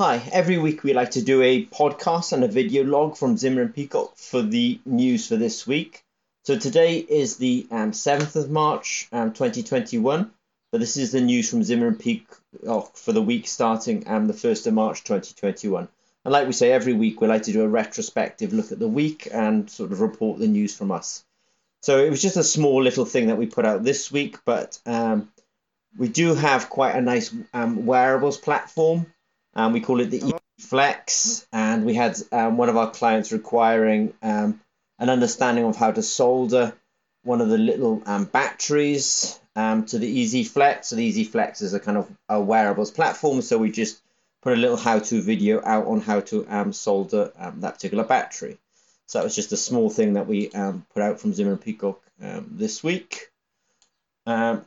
Hi, every week we like to do a podcast and a video log from Zimmer and Peacock for the news for this week. So today is the um, 7th of March um, 2021, but this is the news from Zimmer and Peacock for the week starting um, the 1st of March 2021. And like we say, every week we like to do a retrospective look at the week and sort of report the news from us. So it was just a small little thing that we put out this week, but um, we do have quite a nice um, wearables platform um, we call it the E Flex, and we had um, one of our clients requiring um, an understanding of how to solder one of the little um, batteries um, to the Easy Flex. So the Easy Flex is a kind of a wearables platform. So we just put a little how-to video out on how to um, solder that particular battery. So that was just a small thing that we put out from Zimmer and Peacock this week. Um,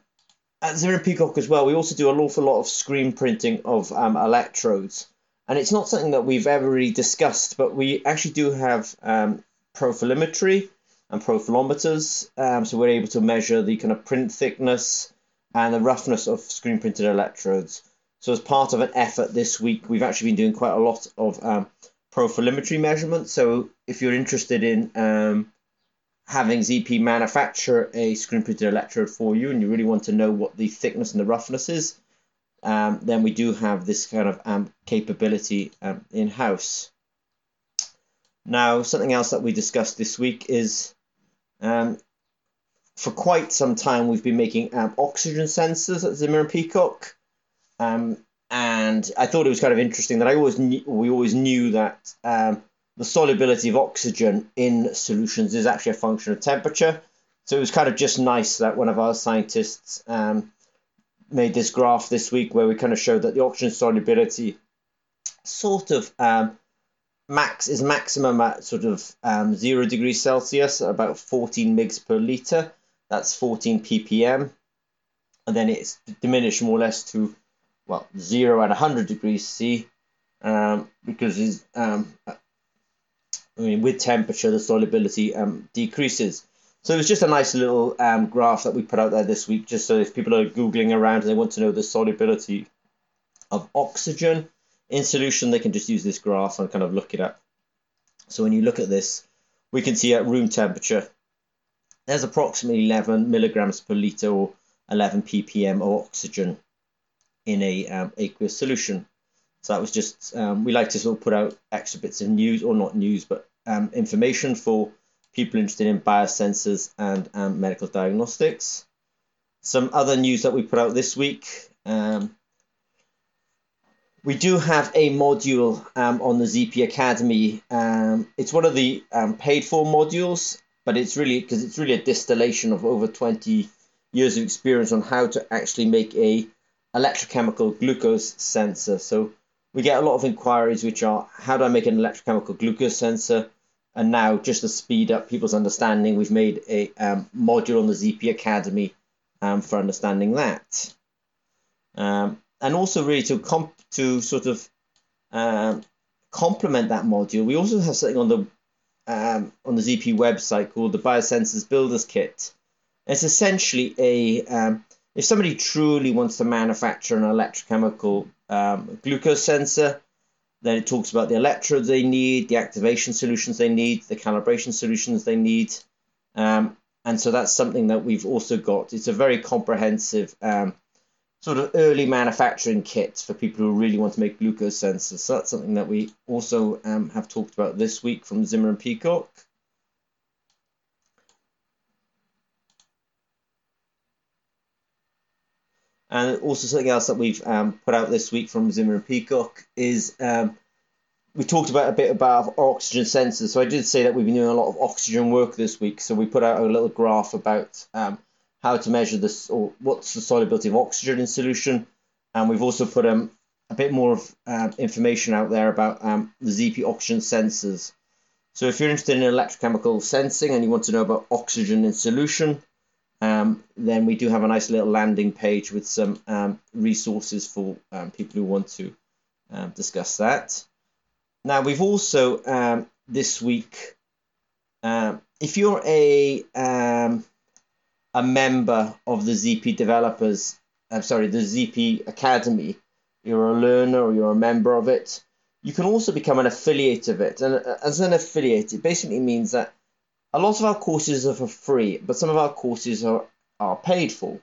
at Zimmer Peacock as well, we also do an awful lot of screen printing of um, electrodes. And it's not something that we've ever really discussed, but we actually do have um, profilometry and profilometers. Um, so we're able to measure the kind of print thickness and the roughness of screen printed electrodes. So as part of an effort this week, we've actually been doing quite a lot of um, profilometry measurements. So if you're interested in um, having ZP manufacture a screen printed electrode for you and you really want to know what the thickness and the roughness is, um, then we do have this kind of um, capability um, in-house. Now, something else that we discussed this week is um, for quite some time we've been making um, oxygen sensors at Zimmer and Peacock. And I thought it was kind of interesting that I always knew, we always knew that the solubility of oxygen in solutions is actually a function of temperature. So it was kind of just nice that one of our scientists um, made this graph this week where we kind of showed that the oxygen solubility sort of um, max is maximum at sort of um, zero degrees Celsius, about 14 mgs per liter. That's 14 ppm. And then it's diminished more or less to, well, zero at 100 degrees C um, because it's, um, I mean, with temperature, the solubility um, decreases. So it was just a nice little um, graph that we put out there this week, just so if people are googling around and they want to know the solubility of oxygen in solution, they can just use this graph and kind of look it up. So when you look at this, we can see at room temperature, there's approximately 11 milligrams per liter or 11 ppm of oxygen in a um, aqueous solution. So that was just, um, we like to sort of put out extra bits of news, or not news, but um, information for people interested in biosensors and um, medical diagnostics. Some other news that we put out this week. Um, we do have a module um, on the ZP Academy. Um, it's one of the paid for modules, but it's really because it's really a distillation of over 20 years of experience on how to actually make a electrochemical glucose sensor. So we get a lot of inquiries which are how do I make an electrochemical glucose sensor? And now, just to speed up people's understanding, we've made a um, module on the ZP Academy um, for understanding that. Um, and also, really, to comp- to sort of um, complement that module, we also have something on the um, on the ZP website called the Biosensors Builders Kit. It's essentially a um, if somebody truly wants to manufacture an electrochemical um, glucose sensor. Then it talks about the electrodes they need, the activation solutions they need, the calibration solutions they need. Um, and so that's something that we've also got. It's a very comprehensive um, sort of early manufacturing kit for people who really want to make glucose sensors. So that's something that we also um, have talked about this week from Zimmer and Peacock. And also something else that we've um, put out this week from Zimmer and Peacock is um, we talked about a bit about oxygen sensors. So I did say that we've been doing a lot of oxygen work this week. So we put out a little graph about um, how to measure this or what's the solubility of oxygen in solution. And we've also put um, a bit more of uh, information out there about um, the ZP oxygen sensors. So if you're interested in electrochemical sensing and you want to know about oxygen in solution, um, then we do have a nice little landing page with some um, resources for um, people who want to um, discuss that. Now, we've also um, this week, um, if you're a a member of the ZP developers, I'm sorry, the ZP Academy, you're a learner or you're a member of it, you can also become an affiliate of it. And uh, as an affiliate, it basically means that a lot of our courses are for free, but some of our courses are, are paid for.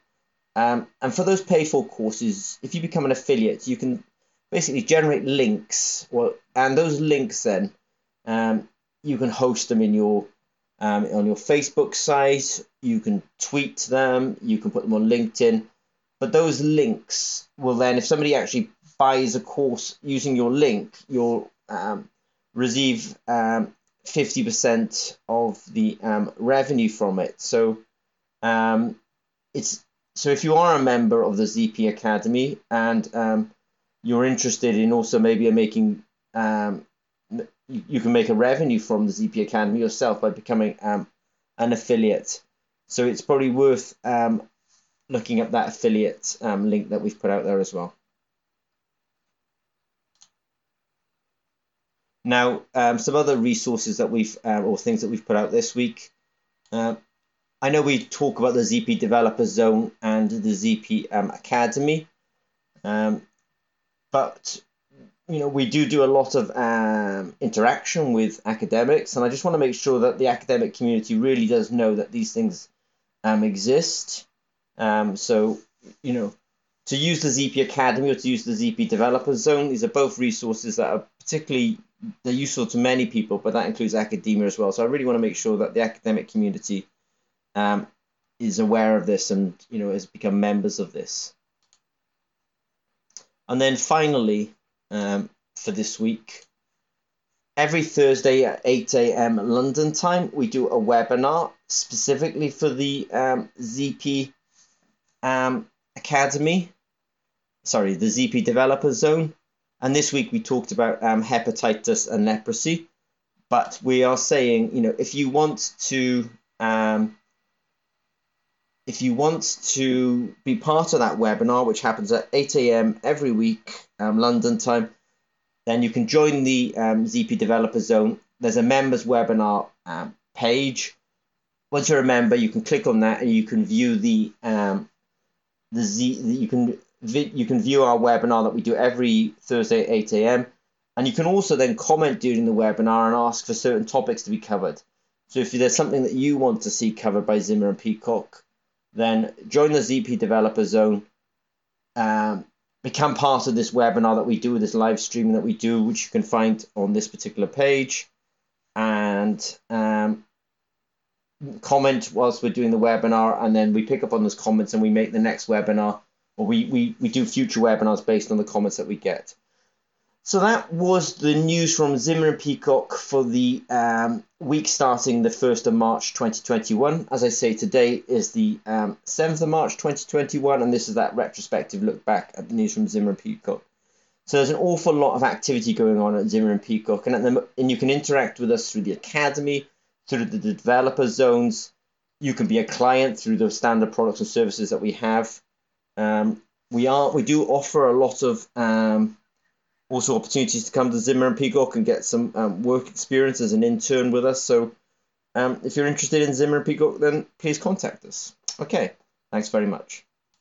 Um, and for those paid for courses, if you become an affiliate, you can basically generate links, or, and those links then um, you can host them in your um, on your Facebook site. You can tweet them. You can put them on LinkedIn. But those links will then, if somebody actually buys a course using your link, you'll um, receive um, 50% of the um, revenue from it. So um, it's so if you are a member of the ZP Academy and um, you're interested in also maybe making um, you can make a revenue from the ZP Academy yourself by becoming um, an affiliate. So it's probably worth um, looking at that affiliate um, link that we've put out there as well. Now, um, some other resources that we've uh, or things that we've put out this week. Uh, I know we talk about the ZP Developer Zone and the ZP um, Academy, um, but you know we do do a lot of um, interaction with academics, and I just want to make sure that the academic community really does know that these things um, exist. Um, so you know to use the ZP Academy or to use the ZP Developer Zone, these are both resources that are particularly they're useful to many people, but that includes academia as well. So I really want to make sure that the academic community um, is aware of this and you know has become members of this. And then finally, um, for this week, every Thursday at 8 a.m. London time, we do a webinar specifically for the um, ZP um, Academy. Sorry, the ZP Developer Zone. And this week we talked about um, hepatitis and leprosy. But we are saying, you know, if you want to, um, if you want to be part of that webinar, which happens at 8 a.m. every week, um, London time, then you can join the um, ZP Developer Zone. There's a members webinar um, page. Once you're a member, you can click on that and you can view the um, the Z. You can you can view our webinar that we do every Thursday at 8 a.m. And you can also then comment during the webinar and ask for certain topics to be covered. So if there's something that you want to see covered by Zimmer and Peacock, then join the ZP Developer Zone. Um, become part of this webinar that we do, this live streaming that we do, which you can find on this particular page. And um, comment whilst we're doing the webinar, and then we pick up on those comments and we make the next webinar or we, we, we do future webinars based on the comments that we get. So that was the news from Zimmer and Peacock for the um, week starting the 1st of March 2021. As I say, today is the um, 7th of March 2021, and this is that retrospective look back at the news from Zimmer and Peacock. So there's an awful lot of activity going on at Zimmer and Peacock, and, the, and you can interact with us through the Academy, through the developer zones. You can be a client through the standard products and services that we have. Um, we are we do offer a lot of um, also opportunities to come to Zimmer and Peacock and get some um, work experience as an intern with us. So um, if you're interested in Zimmer and Peacock, then please contact us. Okay, thanks very much.